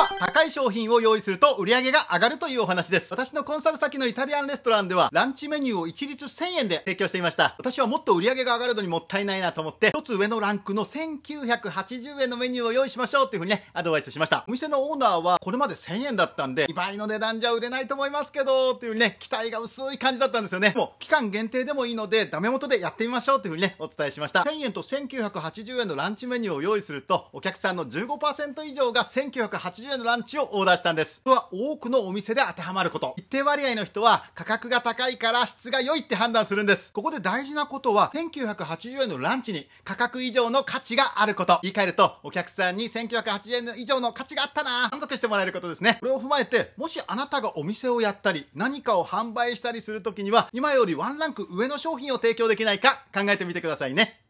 は高い商品を用意すると売り上げが上がるというお話です。私のコンサル先のイタリアンレストランではランチメニューを一律1000円で提供していました。私はもっと売り上げが上がるのにもったいないなと思って一つ上のランクの1980円のメニューを用意しましょうっていうふうにねアドバイスしました。お店のオーナーはこれまで1000円だったんで2倍の値段じゃ売れないと思いますけどっていうね期待が薄い感じだったんですよね。もう期間限定でもいいのでダメ元でやってみましょうっていうふうにねお伝えしました。1000円と1980円のランチメニューを用意するとお客さんの15%以上が1980円のランチをオーダーしたんです。これは多くのお店で当てはまること。一定割合の人は価格が高いから質が良いって判断するんです。ここで大事なことは1980円のランチに価格以上の価値があること。言い換えるとお客さんに1980円以上の価値があったな。満足してもらえることですね。これを踏まえてもしあなたがお店をやったり何かを販売したりするときには今よりワンランク上の商品を提供できないか考えてみてくださいね。